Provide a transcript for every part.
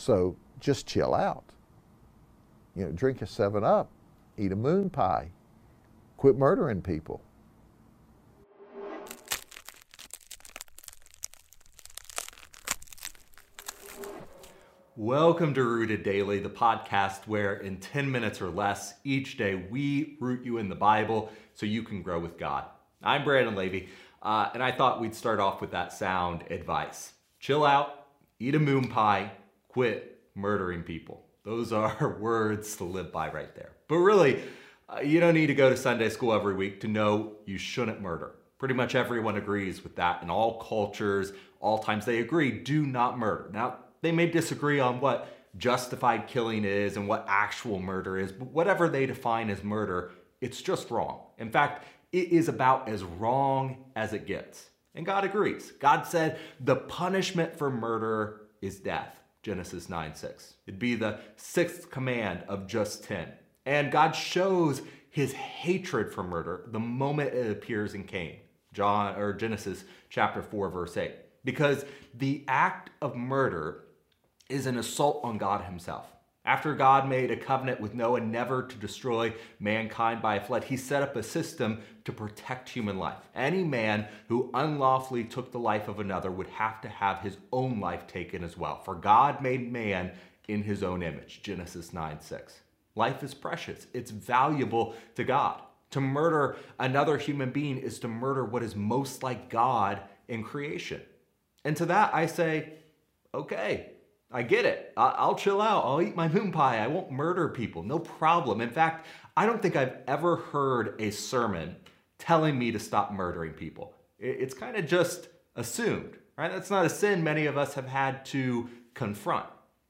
So just chill out. You know, drink a 7 Up, eat a moon pie, quit murdering people. Welcome to Rooted Daily, the podcast where in 10 minutes or less each day we root you in the Bible so you can grow with God. I'm Brandon Levy, uh, and I thought we'd start off with that sound advice chill out, eat a moon pie, quit murdering people. Those are words to live by right there. But really, uh, you don't need to go to Sunday school every week to know you shouldn't murder. Pretty much everyone agrees with that in all cultures, all times they agree do not murder. Now, they may disagree on what justified killing is and what actual murder is, but whatever they define as murder, it's just wrong. In fact, it is about as wrong as it gets. And God agrees. God said the punishment for murder is death. Genesis 9 6. It'd be the sixth command of just 10. And God shows his hatred for murder the moment it appears in Cain. John or Genesis chapter 4 verse 8. Because the act of murder is an assault on God himself. After God made a covenant with Noah never to destroy mankind by a flood, he set up a system to protect human life. Any man who unlawfully took the life of another would have to have his own life taken as well. For God made man in his own image. Genesis 9 6. Life is precious, it's valuable to God. To murder another human being is to murder what is most like God in creation. And to that I say, okay, I get it. I'll chill out. I'll eat my moon pie. I won't murder people. No problem. In fact, I don't think I've ever heard a sermon telling me to stop murdering people. It's kind of just assumed, right? That's not a sin many of us have had to confront.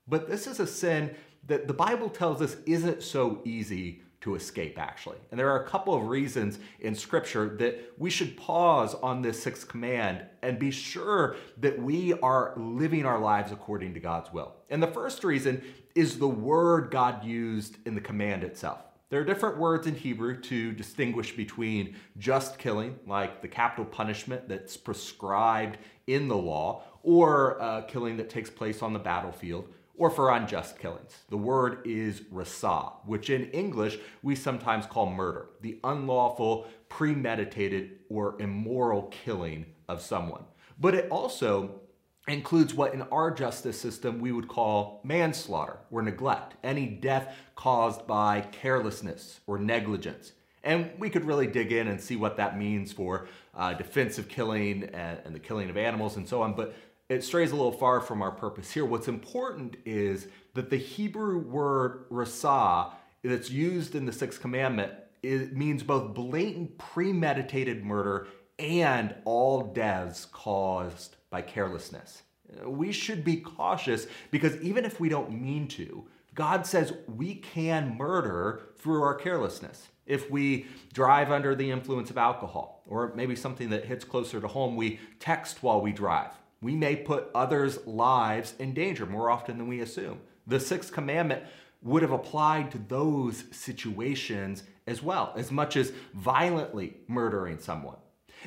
But this is a sin that the Bible tells us isn't so easy to escape, actually. And there are a couple of reasons in Scripture that we should pause on this sixth command and be sure that we are living our lives according to God's will. And the first reason is the word God used in the command itself. There are different words in Hebrew to distinguish between just killing, like the capital punishment that's prescribed in the law, or uh, killing that takes place on the battlefield, or for unjust killings. The word is rasa, which in English we sometimes call murder, the unlawful, premeditated, or immoral killing of someone. But it also includes what in our justice system we would call manslaughter or neglect, any death caused by carelessness or negligence. And we could really dig in and see what that means for uh, defensive killing and, and, the killing of animals and so on. But it strays a little far from our purpose here. What's important is that the Hebrew word rasa that's used in the sixth commandment it means both blatant premeditated murder and all deaths caused by carelessness. We should be cautious because even if we don't mean to, God says we can murder through our carelessness. If we drive under the influence of alcohol, or maybe something that hits closer to home, we text while we drive we may put others' lives in danger more often than we assume. The sixth commandment would have applied to those situations as well, as much as violently murdering someone.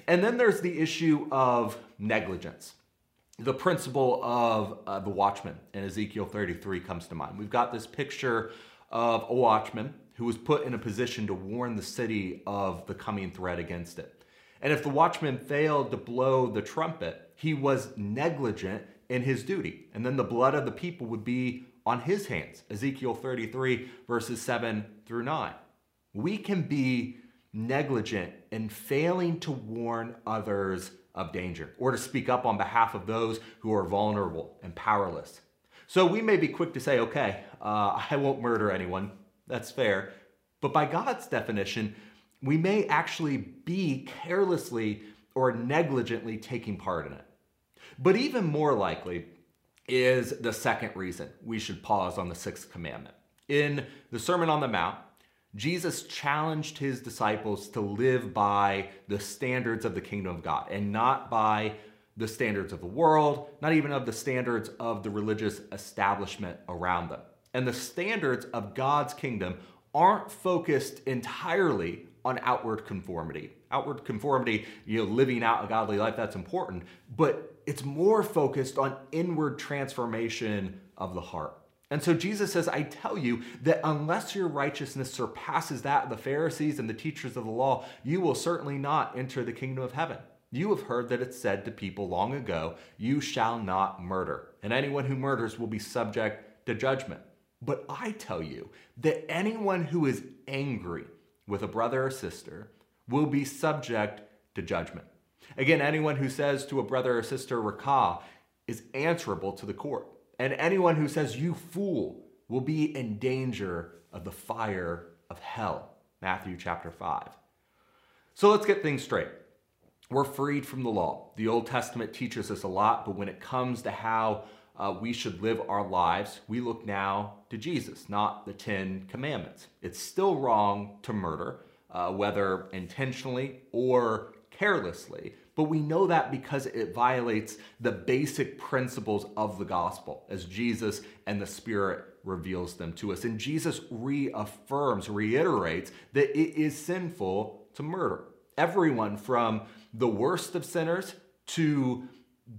And then there's the issue of negligence. The principle of uh, the watchman in Ezekiel 33 comes to mind. We've got this picture of a watchman who was put in a position to warn the city of the coming threat against it. And if the watchman failed to blow the trumpet, he was negligent in his duty. And then the blood of the people would be on his hands. Ezekiel 33, verses 7 through 9. We can be negligent in failing to warn others of danger or to speak up on behalf of those who are vulnerable and powerless. So we may be quick to say, okay, uh, I won't murder anyone. That's fair. But by God's definition, we may actually be carelessly or negligently taking part in it. But even more likely is the second reason we should pause on the sixth commandment. In the Sermon on the Mount, Jesus challenged his disciples to live by the standards of the kingdom of God and not by the standards of the world, not even of the standards of the religious establishment around them. And the standards of God's kingdom aren't focused entirely on outward conformity. Outward conformity, you know, living out a godly life, that's important. But it's more focused on inward transformation of the heart. And so Jesus says, I tell you that unless your righteousness surpasses that of the Pharisees and the teachers of the law, you will certainly not enter the kingdom of heaven. You have heard that it's said to people long ago, You shall not murder, and anyone who murders will be subject to judgment. But I tell you that anyone who is angry with a brother or sister will be subject to judgment. Again, anyone who says to a brother or sister, Raca, is answerable to the court. And anyone who says, You fool, will be in danger of the fire of hell. Matthew chapter 5. So let's get things straight. We're freed from the law. The Old Testament teaches us a lot, but when it comes to how uh, we should live our lives, we look now to Jesus, not the Ten Commandments. It's still wrong to murder, uh, whether intentionally or carelessly, but we know that because it violates the basic principles of the gospel as Jesus and the Spirit reveals them to us. And Jesus reaffirms, reiterates that it is sinful to murder. Everyone from the worst of sinners to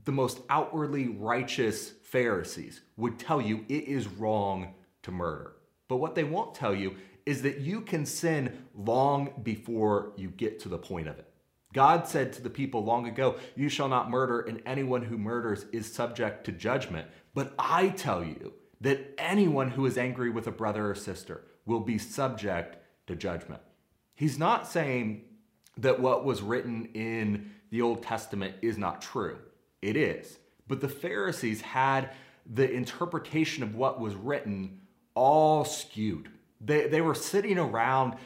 the most outwardly righteous Pharisees would tell you it is wrong to murder. But what they won't tell you is that you can sin long before you get to the point of it. God said to the people long ago, You shall not murder, and anyone who murders is subject to judgment. But I tell you that anyone who is angry with a brother or sister will be subject to judgment. He's not saying that what was written in the Old Testament is not true. It is. But the Pharisees had the interpretation of what was written all skewed. They, they were sitting around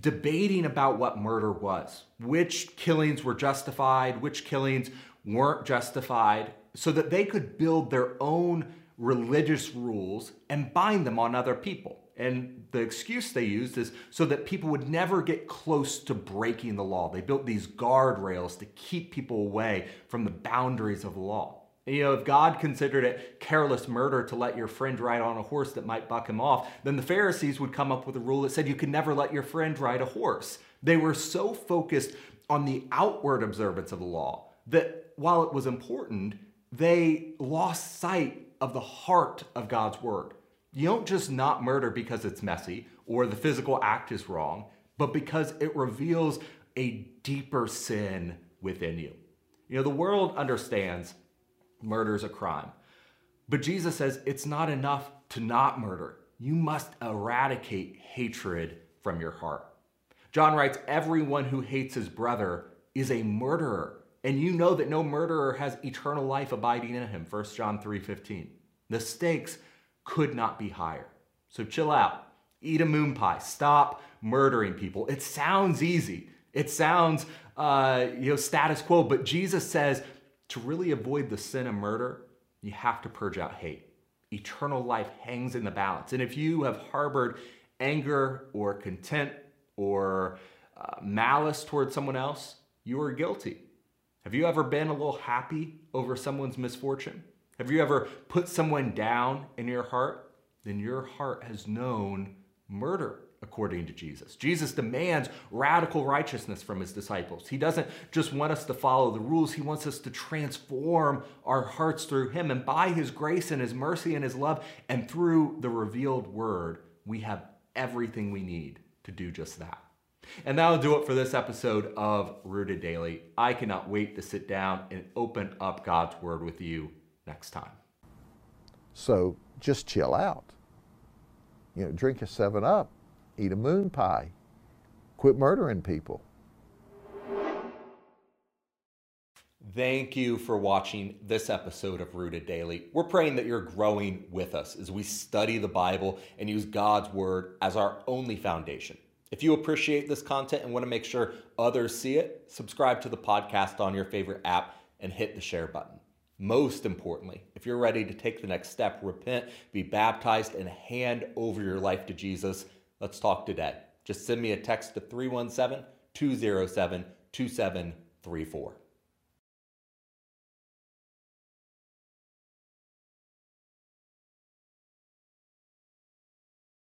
debating about what murder was, which killings were justified, which killings weren't justified, so that they could build their own religious rules and bind them on other people. And the excuse they used is so that people would never get close to breaking the law. They built these guardrails to keep people away from the boundaries of the law. You know, if God considered it careless murder to let your friend ride on a horse that might buck him off, then the Pharisees would come up with a rule that said you could never let your friend ride a horse. They were so focused on the outward observance of the law that while it was important, they lost sight of the heart of God's word. You don't just not murder because it's messy or the physical act is wrong, but because it reveals a deeper sin within you. You know, the world understands murder is a crime. But Jesus says it's not enough to not murder. You must eradicate hatred from your heart. John writes, Everyone who hates his brother is a murderer. And you know that no murderer has eternal life abiding in him. 1 John 3:15. The stakes could not be higher. So chill out. Eat a moon pie. Stop murdering people. It sounds easy. It sounds uh, you know status quo, but Jesus says to really avoid the sin of murder, you have to purge out hate. Eternal life hangs in the balance. And if you have harbored anger or content or uh, malice towards someone else, you are guilty. Have you ever been a little happy over someone's misfortune? Have you ever put someone down in your heart? Then your heart has known murder according to Jesus. Jesus demands radical righteousness from his disciples. He doesn't just want us to follow the rules, he wants us to transform our hearts through him. And by his grace and his mercy and his love, and through the revealed word, we have everything we need to do just that. And that'll do it for this episode of Rooted Daily. I cannot wait to sit down and open up God's word with you next time. So just chill out. You know, drink a 7 Up eat a moon pie, quit murdering people. Thank you for watching this episode of Rooted Daily. We're praying that you're growing with us as we study the Bible and use God's Word as our only foundation. If you appreciate this content and want to make sure others see it, subscribe to the podcast on your favorite app and hit the share button. Most importantly, if you're ready to take the next step, repent, be baptized, and hand over your life to Jesus, Let's talk today. Just send me a text to 317 207 2734.